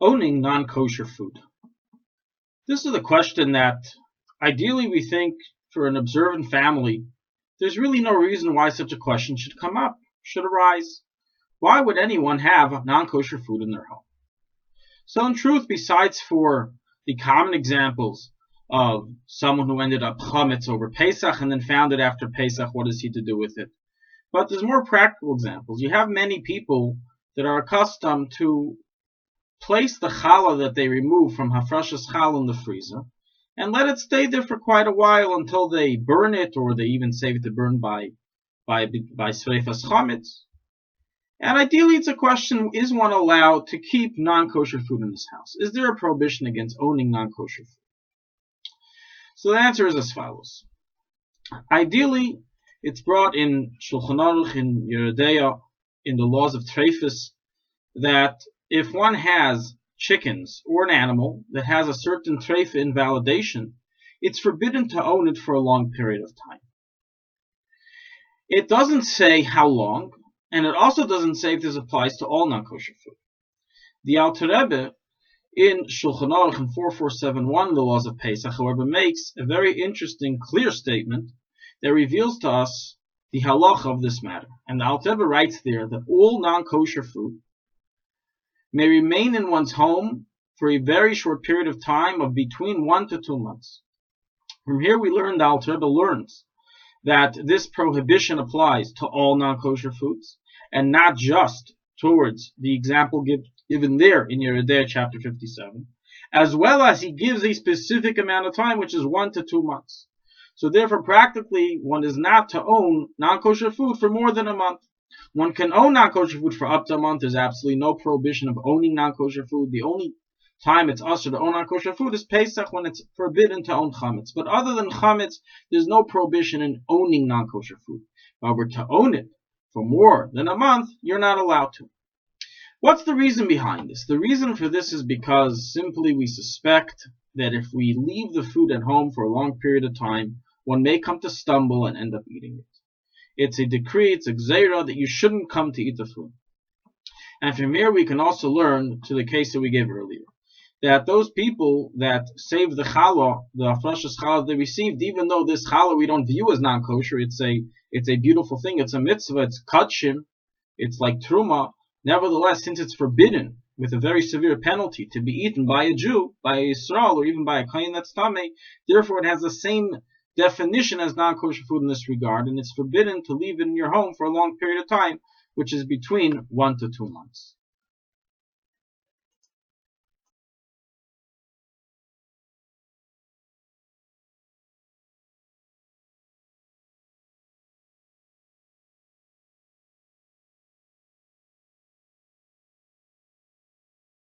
owning non-kosher food. This is a question that ideally we think for an observant family, there's really no reason why such a question should come up, should arise. Why would anyone have non-kosher food in their home? So in truth, besides for the common examples of someone who ended up chametz over Pesach and then found it after Pesach, what is he to do with it? But there's more practical examples. You have many people that are accustomed to place the challah that they remove from hafrashas challah in the freezer and let it stay there for quite a while until they burn it or they even save it to burn by by by sreifas chametz. And ideally, it's a question: Is one allowed to keep non-kosher food in his house? Is there a prohibition against owning non-kosher food? So the answer is as follows: Ideally, it's brought in Shulchan Aruch in Yoreh De'ah in the laws of Treifus that if one has chickens or an animal that has a certain treifa invalidation, it's forbidden to own it for a long period of time. It doesn't say how long, and it also doesn't say if this applies to all non-kosher food. The Alter Rebbe in Shulchan Aruch in 4471, the laws of Pesach, however, makes a very interesting, clear statement that reveals to us the halacha of this matter. And the Alter Rebbe writes there that all non-kosher food may remain in one's home for a very short period of time of between one to two months. From here we learn, the Alter learns that this prohibition applies to all non-kosher foods and not just towards the example give, given there in Yoreh De'ah chapter 57, as well as he gives a specific amount of time, which is one to two months. So therefore, practically, one is not to own non-kosher food for more than a month. One can own non-kosher food for up to a month. There's absolutely no prohibition of owning non-kosher food. The only time it's assur to own non-kosher food is Pesach when it's forbidden to own chametz. But other than chametz, there's no prohibition in owning non-kosher food. However, to own it for more than a month, you're not allowed to. What's the reason behind this? The reason for this is because simply we suspect that if we leave the food at home for a long period of time, one may come to stumble and end up eating it. It's a decree, it's a gzeira that you shouldn't come to eat the food. And from here we can also learn to the case that we gave earlier, that those people that saved the challah, the afrashas challah they received, even though this challah we don't view as non-kosher, it's a it's a beautiful thing, it's a mitzvah, it's kachim, it's like truma. Nevertheless, since it's forbidden with a very severe penalty to be eaten by a Jew, by a Yisrael, or even by a Kain that's Tameh, therefore it has the same definition as non-kosher food in this regard, and it's forbidden to leave it in your home for a long period of time, which is between one to two months.